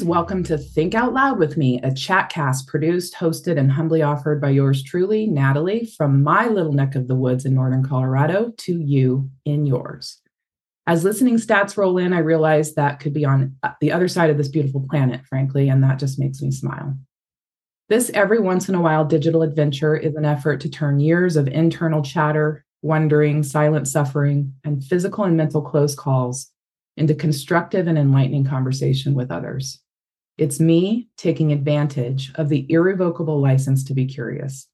Friends. Welcome to Think Out Loud with Me, a chat cast produced, hosted, and humbly offered by yours truly, Natalie, from my little neck of the woods in Northern Colorado to you in yours. As listening stats roll in, I realize that could be on uh, the other side of this beautiful planet, frankly, and that just makes me smile. This every once in a while digital adventure is an effort to turn years of internal chatter, wondering, silent suffering, and physical and mental close calls into constructive and enlightening conversation with others. It's me taking advantage of the irrevocable license to be curious.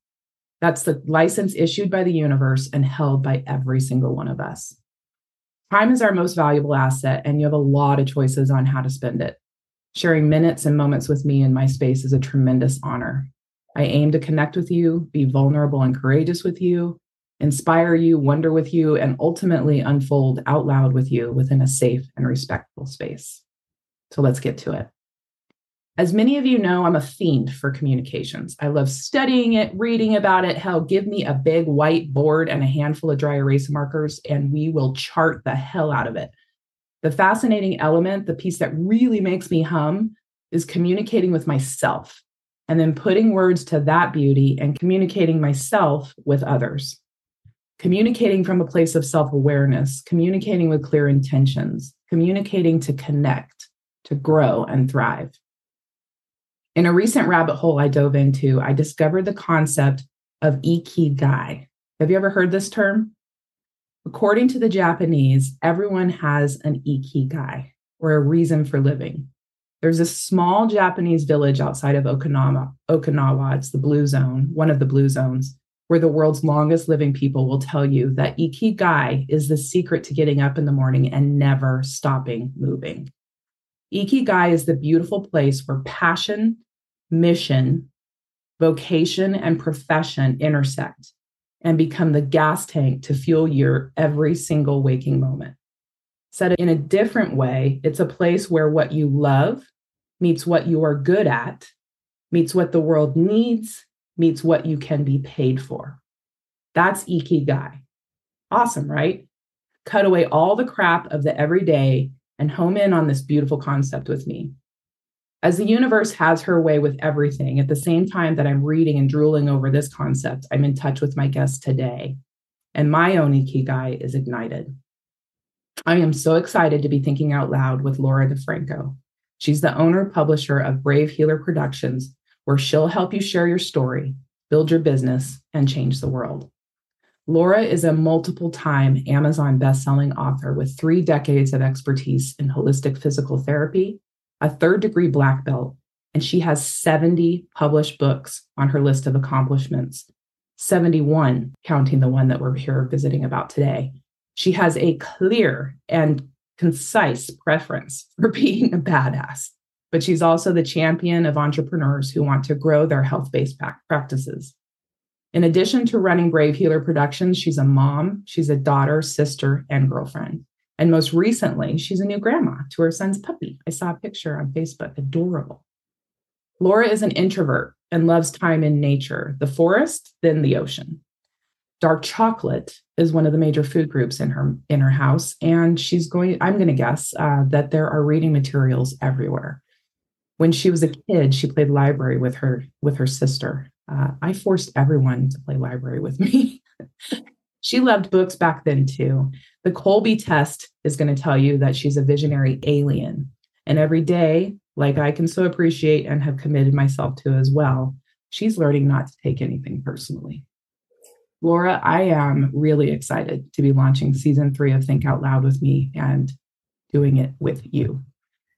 That's the license issued by the universe and held by every single one of us. Time is our most valuable asset, and you have a lot of choices on how to spend it. Sharing minutes and moments with me in my space is a tremendous honor. I aim to connect with you, be vulnerable and courageous with you, inspire you, wonder with you, and ultimately unfold out loud with you within a safe and respectful space. So let's get to it. As many of you know, I'm a fiend for communications. I love studying it, reading about it. Hell, give me a big white board and a handful of dry erase markers, and we will chart the hell out of it. The fascinating element, the piece that really makes me hum, is communicating with myself and then putting words to that beauty and communicating myself with others communicating from a place of self awareness, communicating with clear intentions, communicating to connect, to grow and thrive. In a recent rabbit hole I dove into, I discovered the concept of ikigai. Have you ever heard this term? According to the Japanese, everyone has an ikigai or a reason for living. There's a small Japanese village outside of Okinawa. Okinawa, it's the blue zone, one of the blue zones, where the world's longest living people will tell you that ikigai is the secret to getting up in the morning and never stopping moving. Ikigai is the beautiful place where passion, mission, vocation, and profession intersect and become the gas tank to fuel your every single waking moment. Said in a different way, it's a place where what you love meets what you are good at, meets what the world needs, meets what you can be paid for. That's Ikigai. Awesome, right? Cut away all the crap of the everyday and home in on this beautiful concept with me. As the universe has her way with everything, at the same time that I'm reading and drooling over this concept, I'm in touch with my guest today, and my own Ikigai is ignited. I am so excited to be thinking out loud with Laura Di Franco. She's the owner publisher of Brave Healer Productions, where she'll help you share your story, build your business, and change the world. Laura is a multiple time Amazon bestselling author with three decades of expertise in holistic physical therapy, a third degree black belt, and she has 70 published books on her list of accomplishments, 71 counting the one that we're here visiting about today. She has a clear and concise preference for being a badass but she's also the champion of entrepreneurs who want to grow their health based practices. In addition to running Brave Healer Productions, she's a mom, she's a daughter, sister, and girlfriend. And most recently, she's a new grandma to her son's puppy. I saw a picture on Facebook, adorable. Laura is an introvert and loves time in nature, the forest, then the ocean. Dark chocolate is one of the major food groups in her in her house, and she's going. I'm going to guess uh, that there are reading materials everywhere when she was a kid, she played library with her with her sister. Uh, I forced everyone to play library with me. she loved books back then too. The Kolbe test is going to tell you that she's a visionary alien, and every day, like I can so appreciate and have committed myself to as well, she's learning not to take anything personally. Laura, I am really excited to be launching season three of Think Out Loud with me and doing it with you.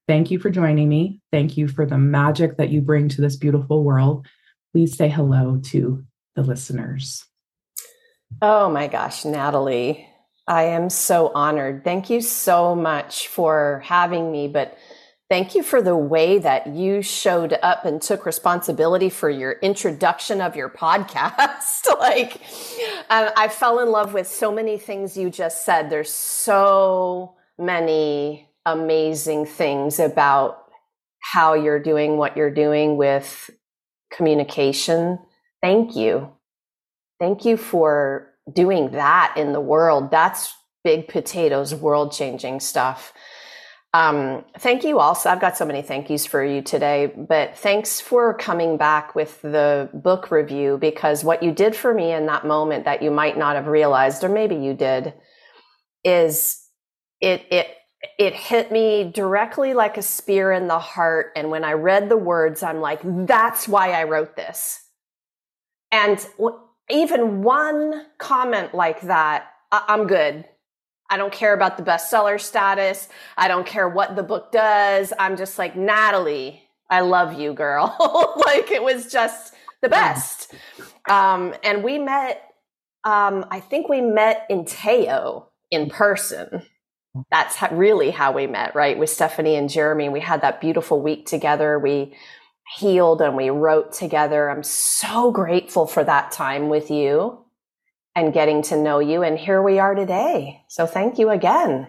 Thank you for joining me. Thank you for the magic that you bring to this beautiful world. Please say hello to the listeners. Oh my gosh, Natalie, I am so honored. Thank you so much for having me, but thank you for the way that you showed up and took responsibility for your introduction of your podcast. like, I fell in love with so many things you just said. There's so many amazing things about how you're doing what you're doing with communication. Thank you. Thank you for doing that in the world. That's big potatoes, world changing stuff. Um, thank you also. I've got so many thank yous for you today, but thanks for coming back with the book review because what you did for me in that moment that you might not have realized, or maybe you did, is it, it, it hit me directly like a spear in the heart. And when I read the words, I'm like, that's why I wrote this. And w- even one comment like that, I- I'm good. I don't care about the bestseller status. I don't care what the book does. I'm just like, Natalie, I love you, girl. like it was just the best. Um, and we met, um, I think we met in Teo in person. That's how, really how we met, right? With Stephanie and Jeremy. We had that beautiful week together. We healed and we wrote together. I'm so grateful for that time with you and getting to know you. And here we are today. So thank you again.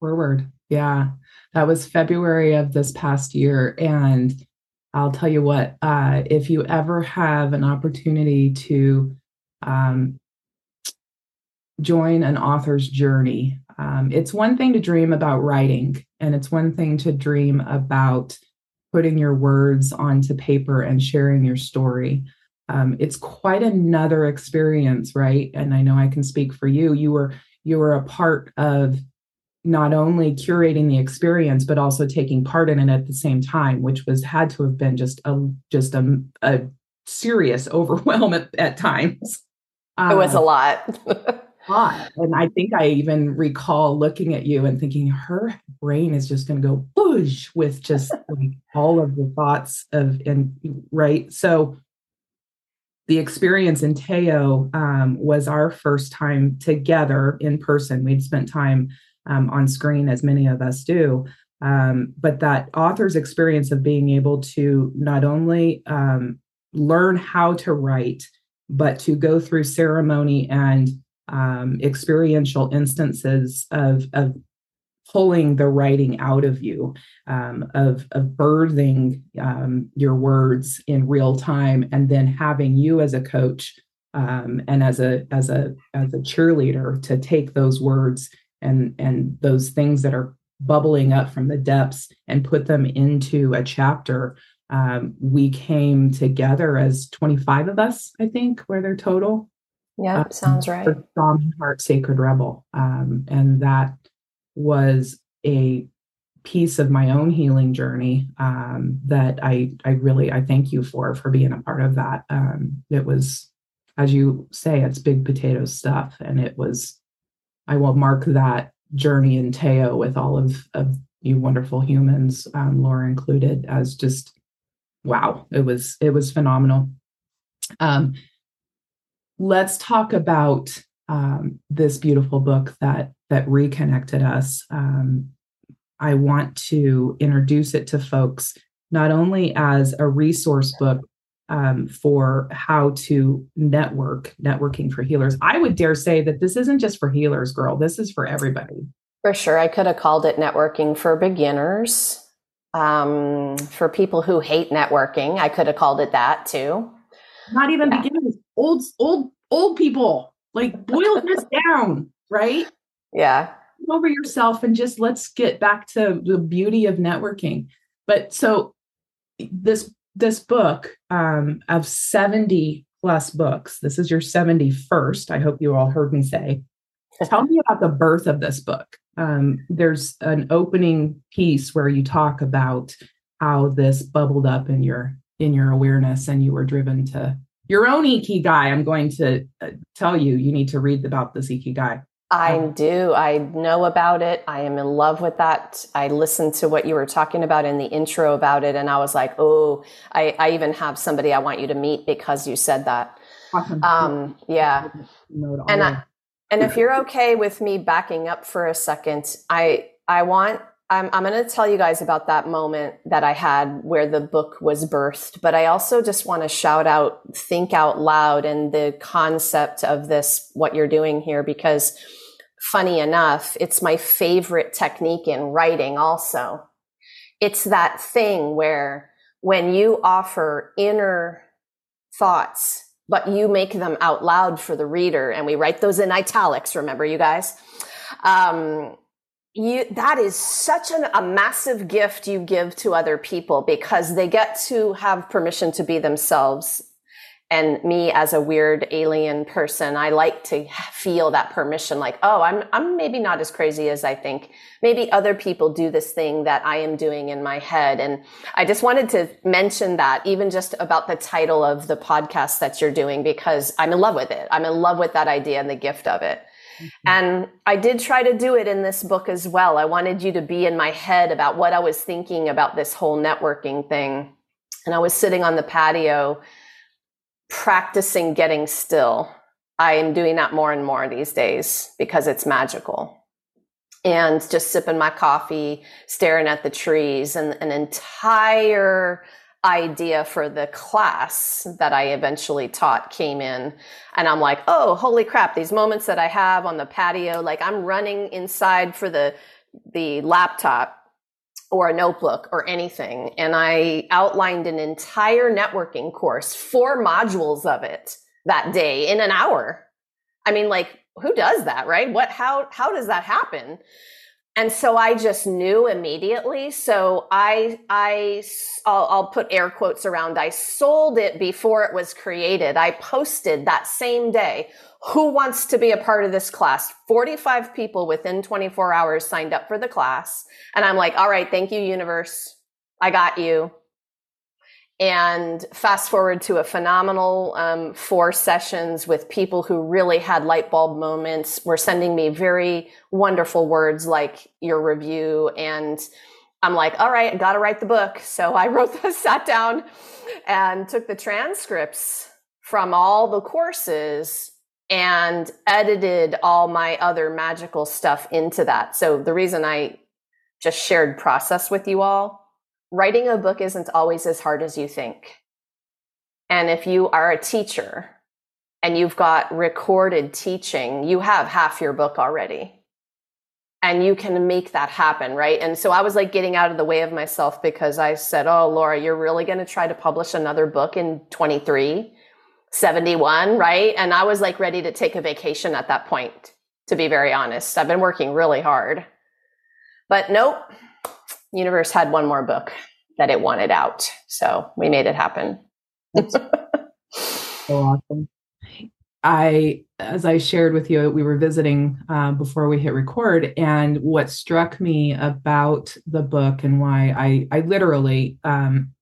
Forward. Yeah. That was February of this past year. And I'll tell you what, uh, if you ever have an opportunity to um, join an author's journey, um, it's one thing to dream about writing, and it's one thing to dream about putting your words onto paper and sharing your story. Um, it's quite another experience right? And i know i can speak for you. You were you were a part of not only curating the experience but also taking part in it at the same time which was had to have been just a just a, a serious overwhelm at, at times. It was a um, lot and i think i even recall looking at you and thinking her brain is just going to go boosh with just like all of the thoughts of and right so the experience in Teo um, was our first time together in person. We'd spent time um, on screen, as many of us do. Um, but that author's experience of being able to not only um, learn how to write, but to go through ceremony and um, experiential instances of, of pulling the writing out of you, um, of, of birthing um, your words in real time, and then having you as a coach um, and as a as a as a cheerleader to take those words and and those things that are bubbling up from the depths and put them into a chapter. Um, we came together as 25 of us, I think, were there total. Yeah, um, sounds right. From Heart Sacred Rebel. Um, and that was a piece of my own healing journey um, that I I really I thank you for for being a part of that. Um, it was, as you say, it's big potato stuff, and it was. I will mark that journey in Teo with all of of you wonderful humans, um, Laura included, as just wow. It was it was phenomenal. Um, let's talk about um, this beautiful book that that reconnected us. Um, I want to introduce it to folks not only as a resource book um, for how to network, networking for healers. I would dare say that this isn't just for healers, girl. This is for everybody. For sure. I could have called it networking for beginners. Um, for people who hate networking, I could have called it that too. Not even yeah. beginners, old, old, old people. Like boil this down, right? Yeah. Over yourself and just let's get back to the beauty of networking. But so this this book um, of 70 plus books, this is your 71st. I hope you all heard me say. Tell me about the birth of this book. Um, there's an opening piece where you talk about how this bubbled up in your in your awareness and you were driven to your own ikigai. I'm going to uh, tell you, you need to read about this ikigai. I do. I know about it. I am in love with that. I listened to what you were talking about in the intro about it, and I was like, oh, I, I even have somebody I want you to meet because you said that. Awesome. Um, yeah. And I, and if you're okay with me backing up for a second, I I want I'm, I'm going to tell you guys about that moment that I had where the book was birthed, but I also just want to shout out Think Out Loud and the concept of this, what you're doing here, because funny enough, it's my favorite technique in writing also. It's that thing where when you offer inner thoughts, but you make them out loud for the reader, and we write those in italics, remember you guys? Um, you that is such an, a massive gift you give to other people because they get to have permission to be themselves. And me as a weird alien person i like to feel that permission like oh i'm i'm maybe not as crazy as i think. Maybe other people do this thing that i am doing in my head. And i just wanted to mention that even just about the title of the podcast that you're doing because i'm in love with it. I'm in love with that idea and the gift of it mm-hmm. and I did try to do it in this book as well. I wanted you to be in my head about what I was thinking about this whole networking thing. And I was sitting on the patio practicing getting still. I am doing that more and more these days because it's magical. And just sipping my coffee, staring at the trees, and an entire idea for the class that I eventually taught came in. And I'm like, oh, holy crap, these moments that I have on the patio, like I'm running inside for the the laptop or a notebook or anything. And I outlined an entire networking course, four modules of it that day in an hour. I mean, like, who does that, right? What, how, how does that happen? And so I just knew immediately. So I, I, I'll, I'll, put air quotes around. I sold it before it was created. I posted that same day who wants to be a part of this class? 45 people within 24 hours signed up for the class. And I'm like, all right, thank you, universe. I got you. And fast forward to a phenomenal um, four sessions with people who really had light bulb moments, were sending me very wonderful words like your review. And I'm like, all right, I got to write the book. So I wrote the, sat down and took the transcripts from all the courses and edited all my other magical stuff into that. So the reason I just shared process with you all, writing a book isn't always as hard as you think. And if you are a teacher and you've got recorded teaching, you have half your book already. And you can make that happen, right? And so I was like getting out of the way of myself because I said, Oh, Laura, you're really going to try to publish another book in 23? 71, right? And I was like ready to take a vacation at that point, to be very honest. I've been working really hard. But nope, universe had one more book that it wanted out. So we made it happen. so awesome. I, as I shared with you, we were visiting uh, before we hit record, and what struck me about the book and why I, I literally um,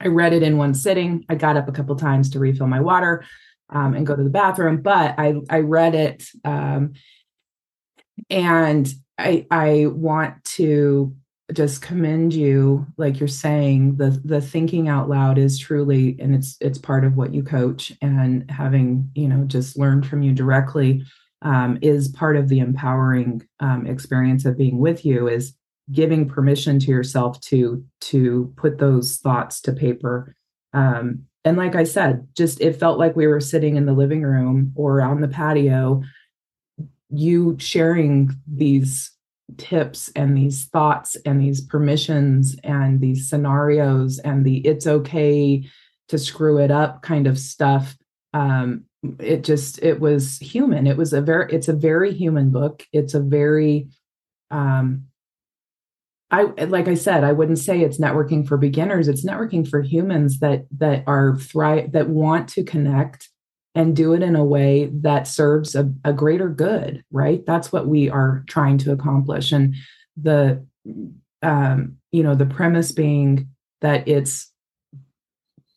I read it in one sitting. I got up a couple times to refill my water um, and go to the bathroom, but I I read it, um, and I I want to just commend you, like you're saying, the the thinking out loud is truly, and it's it's part of what you coach, and having you know just learned from you directly um, is part of the empowering um, experience of being with you. Is giving permission to yourself to to put those thoughts to paper um, and like i said just it felt like we were sitting in the living room or on the patio you sharing these tips and these thoughts and these permissions and these scenarios and the it's okay to screw it up kind of stuff um, it just it was human it was a very it's a very human book it's a very um, I like I said, I wouldn't say it's networking for beginners. It's networking for humans that that are thrive that want to connect and do it in a way that serves a, a greater good, right? That's what we are trying to accomplish. And the um, you know, the premise being that it's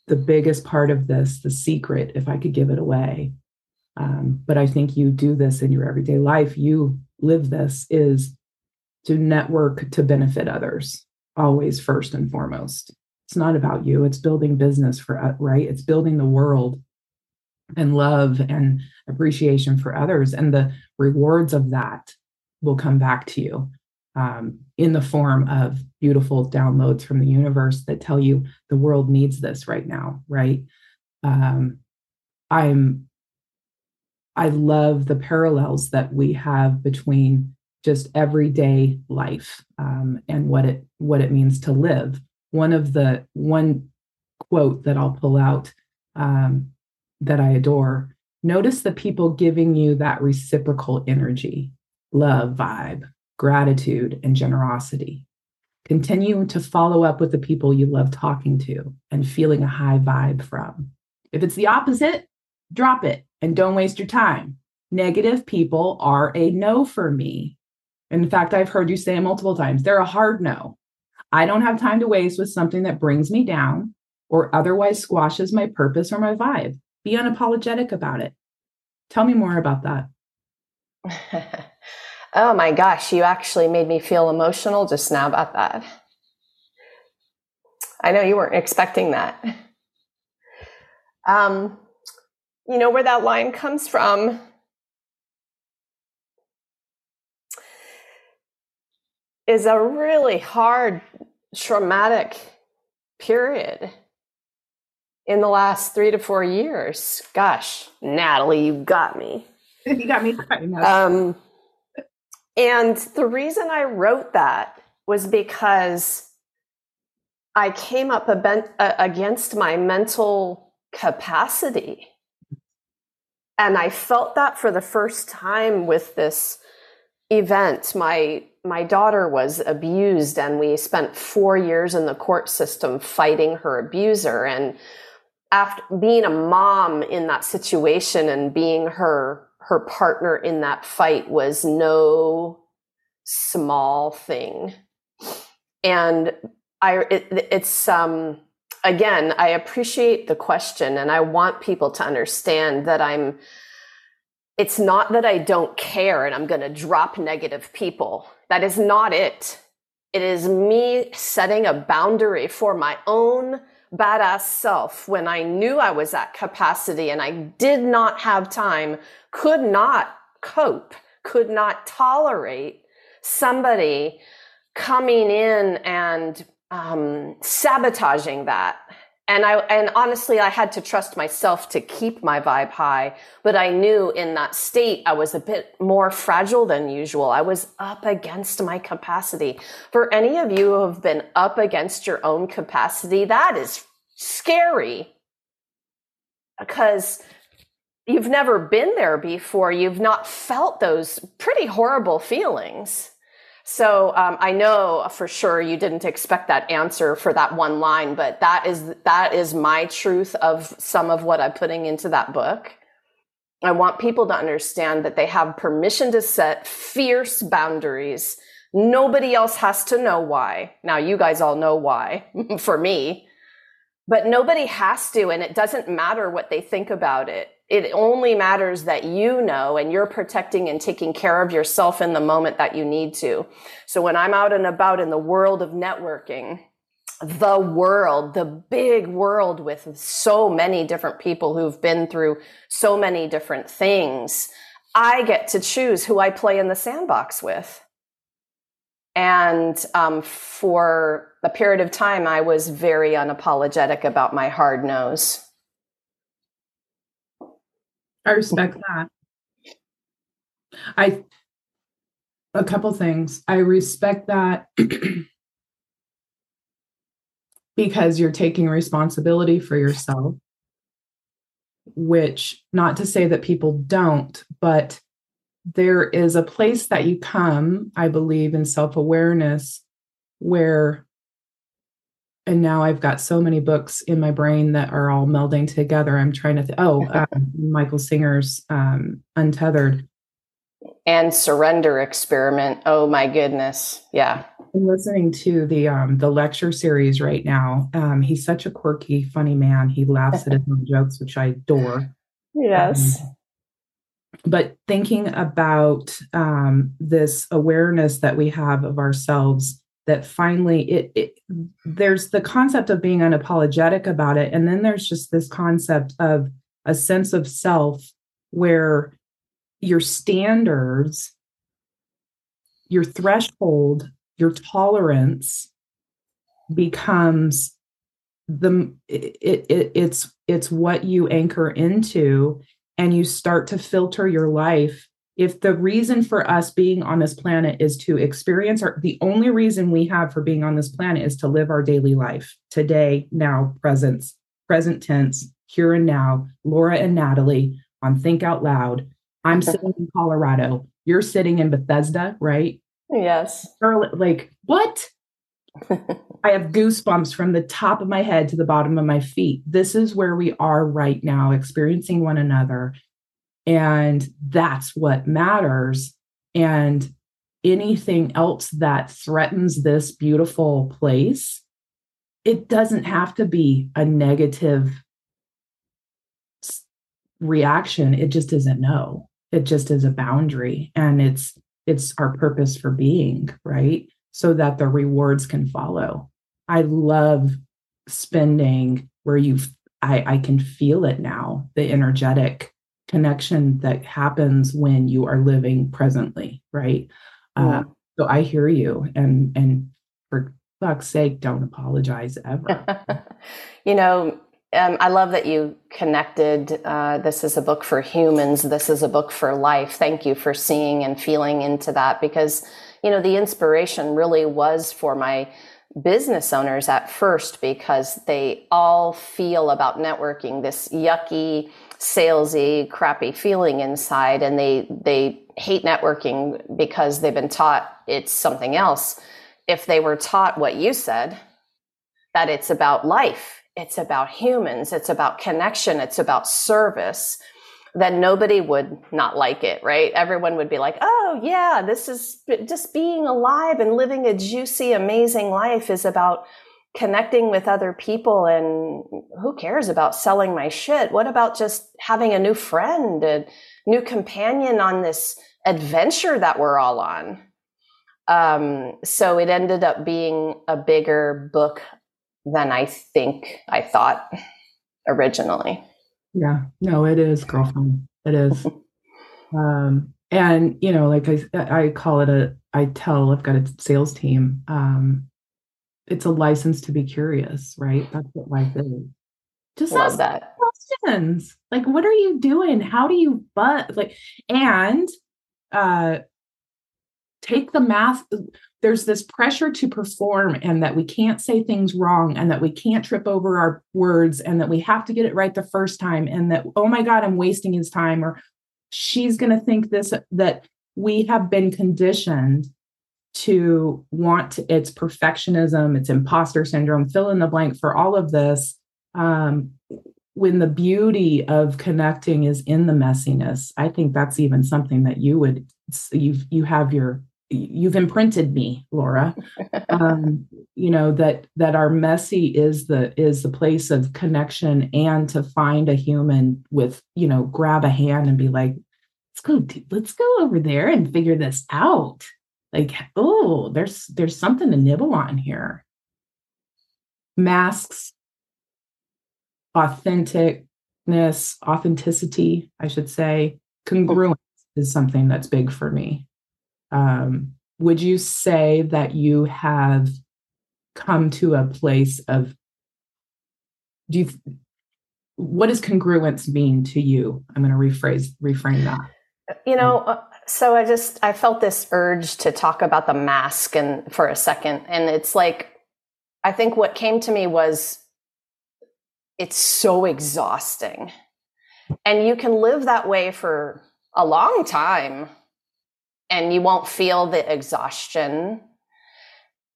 the biggest part of this, the secret, if I could give it away. Um, but I think you do this in your everyday life. You live this is to network to benefit others, always first and foremost. It's not about you, it's building business for, uh, right? It's building the world and love and appreciation for others. And the rewards of that will come back to you um, in the form of beautiful downloads from the universe that tell you the world needs this right now, right? Um, I'm I love the parallels that we have between just everyday life um, and what it what it means to live. One of the one quote that I'll pull out um, that I adore. Notice the people giving you that reciprocal energy, love, vibe, gratitude, and generosity. Continue to follow up with the people you love talking to and feeling a high vibe from. If it's the opposite, drop it and don't waste your time. Negative people are a no for me. In fact, I've heard you say it multiple times. They're a hard no. I don't have time to waste with something that brings me down or otherwise squashes my purpose or my vibe. Be unapologetic about it. Tell me more about that. oh my gosh, you actually made me feel emotional just now about that. I know you weren't expecting that. Um, you know where that line comes from? Is a really hard, traumatic period in the last three to four years. Gosh, Natalie, you got me. you got me. Um, and the reason I wrote that was because I came up against my mental capacity. And I felt that for the first time with this event. My my daughter was abused and we spent 4 years in the court system fighting her abuser and after being a mom in that situation and being her her partner in that fight was no small thing. And i it, it's um again i appreciate the question and i want people to understand that i'm it's not that i don't care and i'm going to drop negative people. That is not it. It is me setting a boundary for my own badass self when I knew I was at capacity and I did not have time, could not cope, could not tolerate somebody coming in and um, sabotaging that. And I, and honestly, I had to trust myself to keep my vibe high. But I knew in that state, I was a bit more fragile than usual. I was up against my capacity. For any of you who have been up against your own capacity, that is scary because you've never been there before. You've not felt those pretty horrible feelings. So um, I know for sure you didn't expect that answer for that one line, but that is that is my truth of some of what I'm putting into that book. I want people to understand that they have permission to set fierce boundaries. Nobody else has to know why. Now you guys all know why for me, but nobody has to, and it doesn't matter what they think about it it only matters that you know and you're protecting and taking care of yourself in the moment that you need to. So when I'm out and about in the world of networking, the world, the big world with so many different people who've been through so many different things, I get to choose who I play in the sandbox with. And um, for a period of time, I was very unapologetic about my hard nose. I respect that. I a couple things. I respect that because you're taking responsibility for yourself, which not to say that people don't, but there is a place that you come, I believe, in self awareness where and now I've got so many books in my brain that are all melding together. I'm trying to, th- oh, um, Michael Singer's um, Untethered. And Surrender Experiment. Oh my goodness. Yeah. I'm listening to the um, the lecture series right now. Um, he's such a quirky, funny man. He laughs at his own jokes, which I adore. Yes. Um, but thinking about um, this awareness that we have of ourselves that finally it, it, there's the concept of being unapologetic about it. And then there's just this concept of a sense of self where your standards your threshold your tolerance becomes the it, it, it's it's what you anchor into and you start to filter your life if the reason for us being on this planet is to experience our the only reason we have for being on this planet is to live our daily life today now presence present tense here and now laura and natalie on think out loud i'm sitting in colorado you're sitting in bethesda right Yes. Like, what? I have goosebumps from the top of my head to the bottom of my feet. This is where we are right now, experiencing one another. And that's what matters. And anything else that threatens this beautiful place, it doesn't have to be a negative reaction. It just isn't no. It just is a boundary. And it's it's our purpose for being, right? So that the rewards can follow. I love spending where you've I, I can feel it now, the energetic connection that happens when you are living presently, right? Uh, so I hear you, and and for fuck's sake, don't apologize ever. you know, um, I love that you connected. Uh, this is a book for humans. This is a book for life. Thank you for seeing and feeling into that because, you know, the inspiration really was for my business owners at first because they all feel about networking this yucky, salesy, crappy feeling inside, and they they hate networking because they've been taught it's something else. If they were taught what you said, that it's about life it's about humans, it's about connection, it's about service, then nobody would not like it, right? Everyone would be like, oh, yeah, this is just being alive and living a juicy, amazing life is about connecting with other people. And who cares about selling my shit? What about just having a new friend, a new companion on this adventure that we're all on? Um, so it ended up being a bigger book than I think I thought originally. Yeah, no, it is girlfriend. It is. um, and you know, like I, I call it a, I tell I've got a sales team. Um, it's a license to be curious, right? That's what life is. Just Love ask that. questions. Like, what are you doing? How do you but like and uh take the math there's this pressure to perform and that we can't say things wrong and that we can't trip over our words and that we have to get it right the first time and that oh my god i'm wasting his time or she's going to think this that we have been conditioned to want it's perfectionism it's imposter syndrome fill in the blank for all of this um, when the beauty of connecting is in the messiness i think that's even something that you would you've you have your you've imprinted me laura. Um, you know that that our messy is the is the place of connection and to find a human with you know grab a hand and be like let's go let's go over there and figure this out like oh there's there's something to nibble on here. Masks. Authenticness authenticity i should say. Congruence is something that's big for me. Um, would you say that you have come to a place of do you what does congruence mean to you? I'm going to rephrase reframe that. You know uh, so i just i felt this urge to talk about the mask and for a second. And it's like i think what came to me was it's so exhausting. And you can live that way for a long time and you won't feel the exhaustion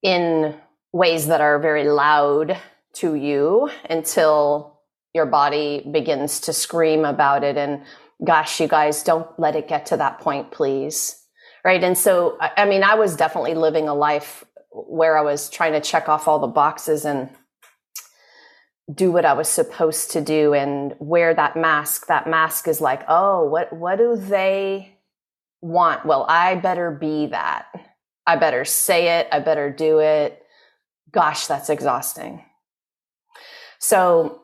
in ways that are very loud to you until your body begins to scream about it. And gosh you guys don't let it get to that point please right and so i mean i was definitely living a life where i was trying to check off all the boxes and do what i was supposed to do and wear that mask that mask is like oh what what do they want, well, I better be that. I better say it. I better do it. Gosh, that's exhausting. So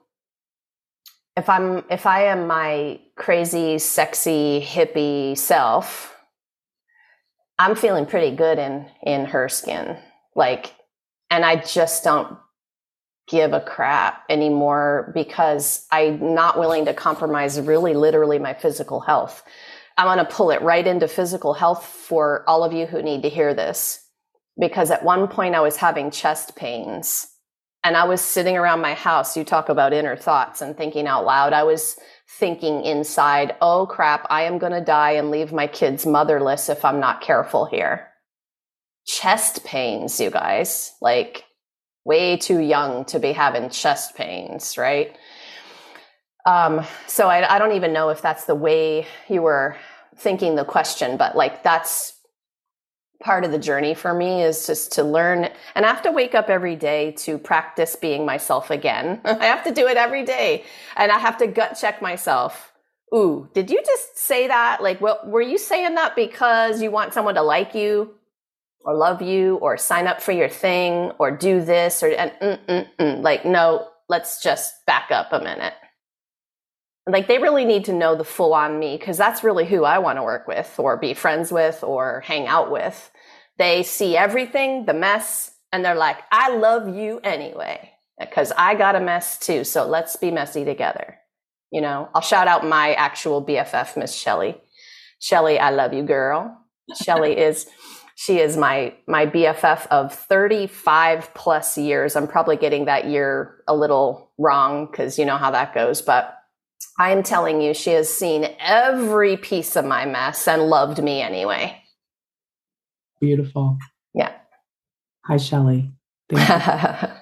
if I'm, if I am my crazy, sexy, hippie self, I'm feeling pretty good in, in her skin. Like, and I just don't give a crap anymore because I'm not willing to compromise really literally my physical health. I want to pull it right into physical health for all of you who need to hear this. Because at one point I was having chest pains and I was sitting around my house. You talk about inner thoughts and thinking out loud. I was thinking inside, oh crap, I am going to die and leave my kids motherless if I'm not careful here. chest pains, you guys. Like way too young to be having chest pains, right? Um, so I, I don't even know if that's the way you were thinking the question, but like that's part of the journey for me is just to learn and I have to wake up every day to practice being myself again. I have to do it every day and I have to gut check myself. Ooh, did you just say that? Like, well, were you saying that because you want someone to like you or love you or sign up for your thing or do this or and mm, mm, mm. like no, let's just back up a minute like they really need to know the full on me because that's really who I want to work with or be friends with or hang out with. They see everything, the mess, and they're like, I love you anyway because I got a mess too. So let's be messy together. You know, I'll shout out my actual BFF, Miss Shelly. Shelly, I love you, girl. Shelly is she is my my BFF of 35 plus years. I'm probably getting that year a little wrong because you know how that goes, but I am telling you, she has seen every piece of my mess and loved me anyway. Beautiful. Yeah. Hi, Shelly. Thank you.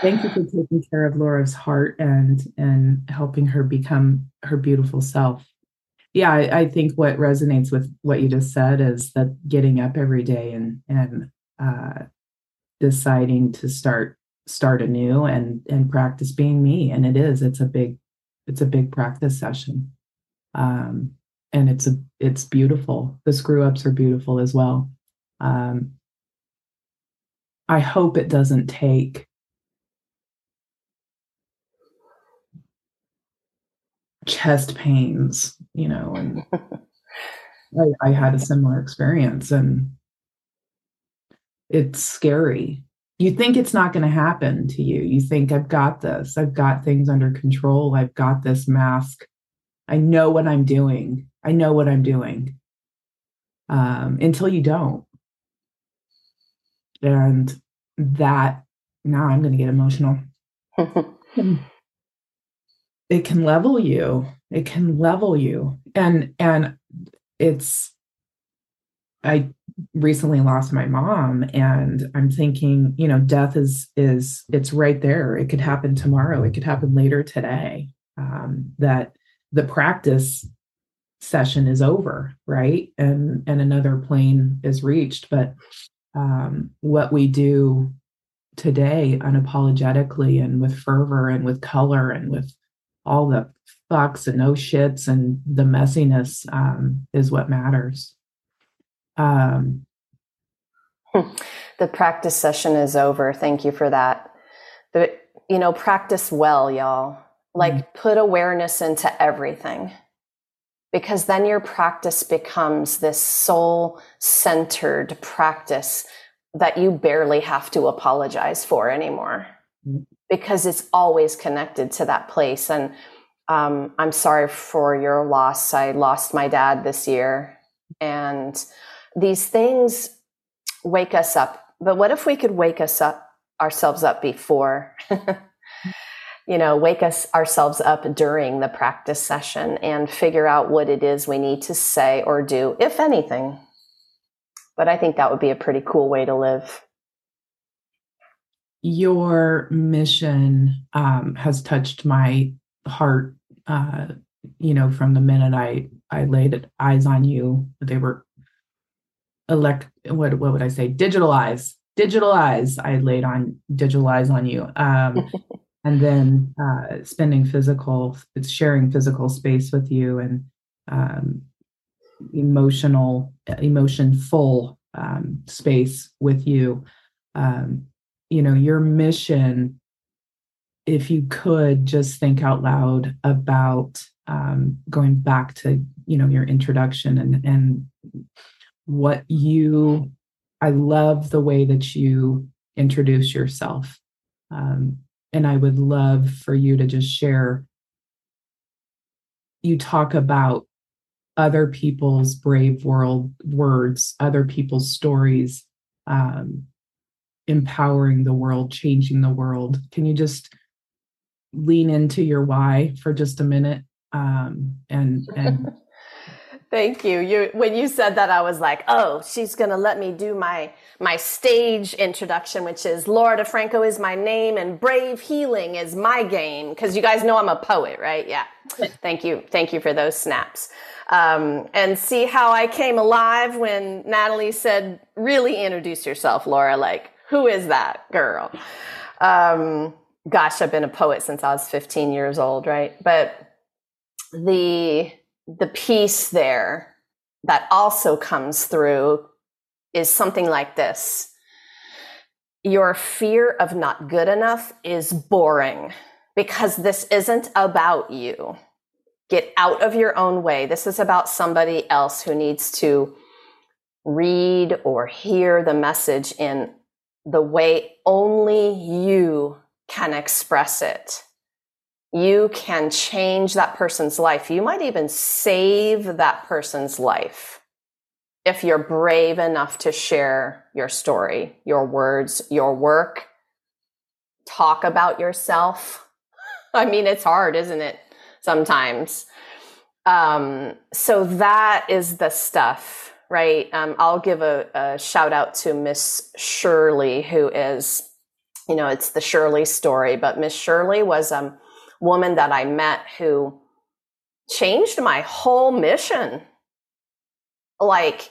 Thank you for taking care of Laura's heart and and helping her become her beautiful self. Yeah, I, I think what resonates with what you just said is that getting up every day and and uh, deciding to start start anew and and practice being me. And it is, it's a big it's a big practice session. Um, and it's a it's beautiful. The screw ups are beautiful as well. Um, i hope it doesn't take chest pains you know and I, I had a similar experience and it's scary you think it's not going to happen to you. You think, I've got this. I've got things under control. I've got this mask. I know what I'm doing. I know what I'm doing. Um, until you don't. And that, now I'm going to get emotional. it can level you. It can level you. And, and it's, I recently lost my mom and i'm thinking you know death is is it's right there. It could happen tomorrow. It could happen later today. Um, that the practice session is over right? And and another plane is reached. But um, what we do today unapologetically and with fervor and with color and with all the fucks and no shits and the messiness um, is what matters um, the practice session is over. Thank you for that. The, you know, practice well, y'all. Like mm-hmm. put awareness into everything because then your practice becomes this soul centered practice that you barely have to apologize for anymore mm-hmm. because it's always connected to that place. And um, I'm sorry for your loss. I lost my dad this year. And these things wake us up. But what if we could wake us up ourselves up before? you know, wake us ourselves up during the practice session and figure out what it is we need to say or do, if anything. But I think that would be a pretty cool way to live. Your mission um, has touched my heart. Uh, you know, from the minute I I laid eyes on you, they were elect what what would I say Digitalize. Digitalize. I laid on digitalize on you um, and then uh, spending physical it's sharing physical space with you and um, emotional emotion full um, space with you um, you know your mission if you could just think out loud about um, going back to you know your introduction and and what you i love the way that you introduce yourself. Um, and i would love for you to just share you talk about other people's brave world words other people's stories um, empowering the world changing the world. Can you just lean into your why for just a minute? Um, and and Thank you. You when you said that I was like, "Oh, she's going to let me do my my stage introduction which is Laura Di Franco is my name and Brave Healing is my game" because you guys know I'm a poet, right? Yeah. Thank you. Thank you for those snaps. Um, and see how I came alive when Natalie said, "Really introduce yourself, Laura." Like, who is that girl? Um, gosh, I've been a poet since I was 15 years old, right? But the the piece there that also comes through is something like this. Your fear of not good enough is boring because this isn't about you. Get out of your own way. This is about somebody else who needs to read or hear the message in the way only you can express it you can change that person's life. You might even save that person's life if you're brave enough to share your story, your words, your work, talk about yourself. I mean, it's hard, isn't it? Sometimes. Um, so that is the stuff, right? Um, I'll give a, a shout out to Miss Shirley, who is, you know, it's the Shirley story, but Miss Shirley was um, woman that I met who changed my whole mission. Like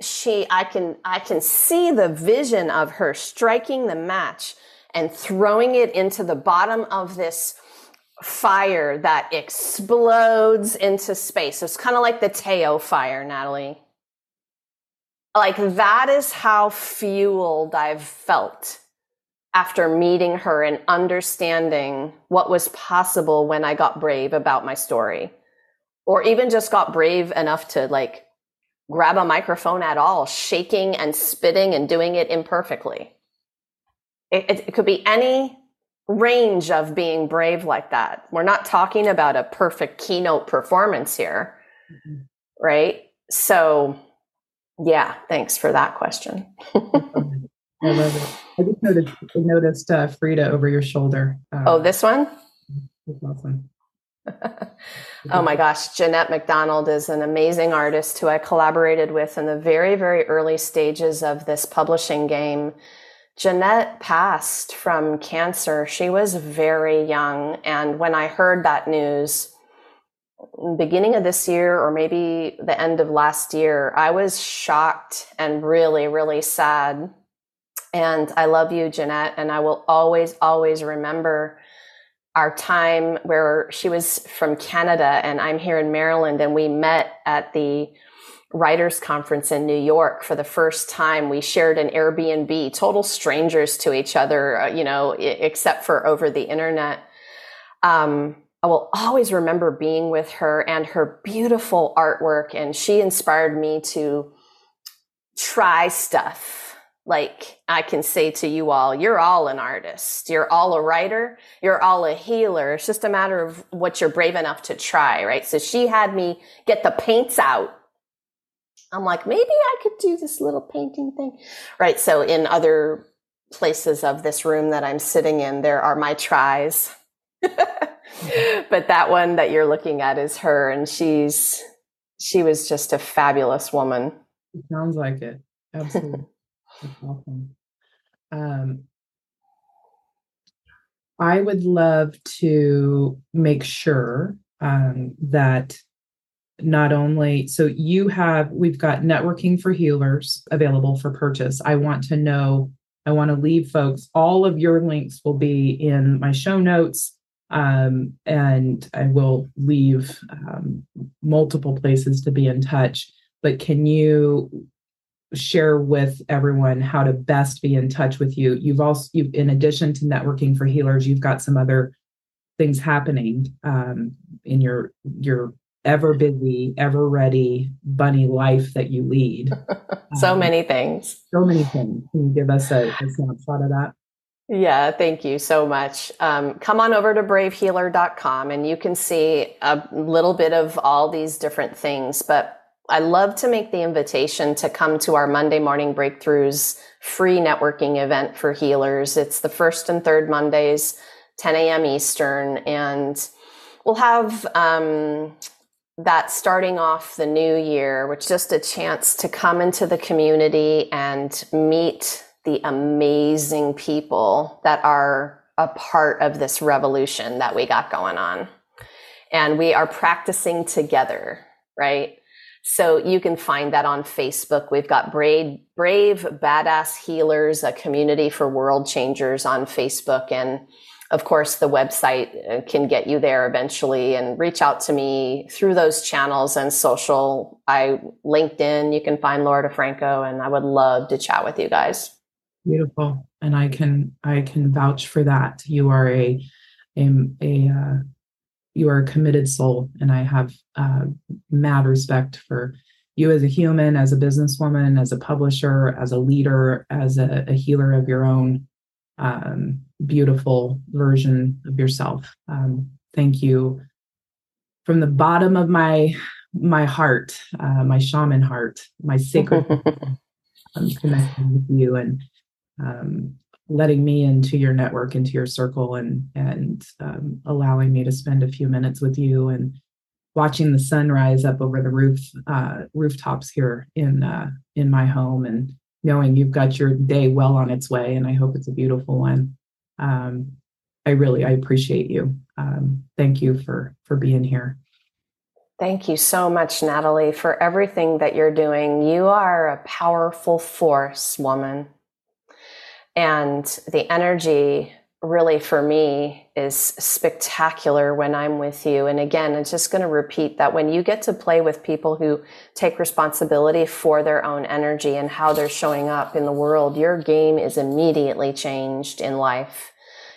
she I can I can see the vision of her striking the match and throwing it into the bottom of this fire that explodes into space. So It's kind of like the Teo fire, Natalie. Like that is how fueled I've felt after meeting her and understanding what was possible when I got brave about my story, or even just got brave enough to like grab a microphone at all, shaking and spitting and doing it imperfectly. It, it, it could be any range of being brave like that. We're not talking about a perfect keynote performance here, mm-hmm. right? So, yeah, thanks for that question. I love it. I just noticed, noticed uh, Frida over your shoulder. Uh, oh, this one? Awesome. oh my gosh, Jeanette McDonald is an amazing artist who I collaborated with in the very, very early stages of this publishing game. Jeanette passed from cancer. She was very young. And when I heard that news, beginning of this year or maybe the end of last year, I was shocked and really, really sad and I love you, Jeanette. And I will always, always remember our time where she was from Canada and I'm here in Maryland. And we met at the writers conference in New York for the first time. We shared an Airbnb, total strangers to each other, uh, you know, except for over the internet. Um, I will always remember being with her and her beautiful artwork. And she inspired me to try stuff like I can say to you all, you're all an artist. You're all a writer. You're all a healer. It's just a matter of what you're brave enough to try, right? So she had me get the paints out. I'm like, maybe I could do this little painting thing, right? So in other places of this room that I'm sitting in, there are my tries. but that one that you're looking at is her and she's, she was just a fabulous woman. It sounds like it. Absolutely. Awesome. Um, I would love to make sure um, that not only so you have we've got networking for healers available for purchase. I want to know. I want to leave folks. All of your links will be in my show notes. Um, and I will leave um, multiple places to be in touch. But can you share with everyone how to best be in touch with you. You've also, you, in addition to networking for healers, you've got some other things happening um, in your your ever busy, ever ready bunny life that you lead. so um, many things. So many things. Can you give us a, a snapshot of that? Yeah, thank you so much. Um, come on over to bravehealer.com and you can see a little bit of all these different things. But I love to make the invitation to come to our Monday Morning Breakthroughs free networking event for healers. It's the first and third Mondays, 10 a.m. Eastern, and we'll have um, that starting off the new year with just a chance to come into the community and meet the amazing people that are a part of this revolution that we got going on. And we are practicing together, right? So you can find that on Facebook. We've got Brave, Brave Badass Healers, a community for world changers on Facebook. And of course, the website uh, can get you there eventually and reach out to me through those channels and social. I LinkedIn, you can find Laura Di Franco, and I would love to chat with you guys. Beautiful, and I can I can vouch for that. You are a a, a uh, you are a committed soul, and I have uh, mad respect for you as a human, as a businesswoman, as a publisher, as a leader, as a, a healer of your own um, beautiful version of yourself. Um, thank you from the bottom of my my heart, uh, my shaman heart, my sacred. I'm connecting with you and um, letting me into your network, into your circle, and and um, allowing me to spend a few minutes with you and watching the sun rise up over the roof uh, rooftops here in uh, in my home and knowing you've got your day well on its way and i hope it's a beautiful one. Um, i really i appreciate you. Um, thank you for for being here. Thank you so much natalie for everything that you're doing. You are a powerful force woman and the energy really for me is spectacular when I'm with you. And again, I'm just going to repeat that when you get to play with people who take responsibility for their own energy and how they're showing up in the world, your game is immediately changed in life.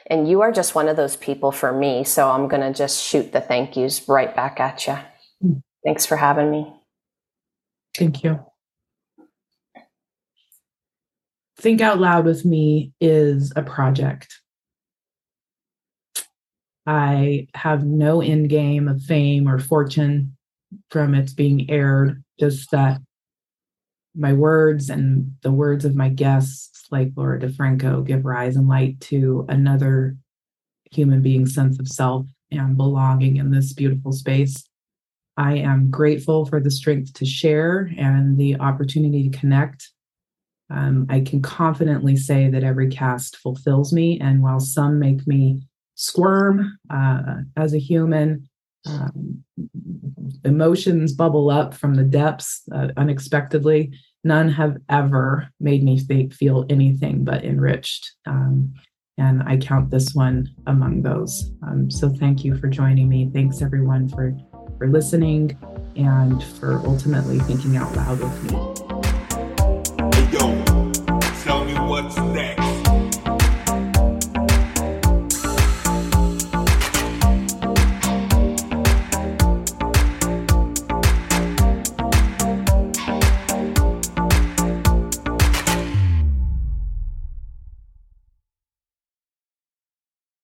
And you are just one of those people for me. So I'm going to just shoot the thank yous right back at you. Mm. Thanks for having me. Thank you. Think Out Loud with Me is a project I have no end game of fame or fortune from its being aired, just that my words and the words of my guests, like Laura Di Franco, give rise and light to another human being's sense of self and belonging in this beautiful space. I am grateful for the strength to share and the opportunity to connect. Um, I can confidently say that every cast fulfills me. And while some make me squirm uh, as a human. Um, emotions bubble up from the depths uh, unexpectedly. None have ever made me think, feel anything but enriched. Um, and I count this one among those. Um, so thank you for joining me. Thanks everyone for for listening and for ultimately thinking out loud with me yo.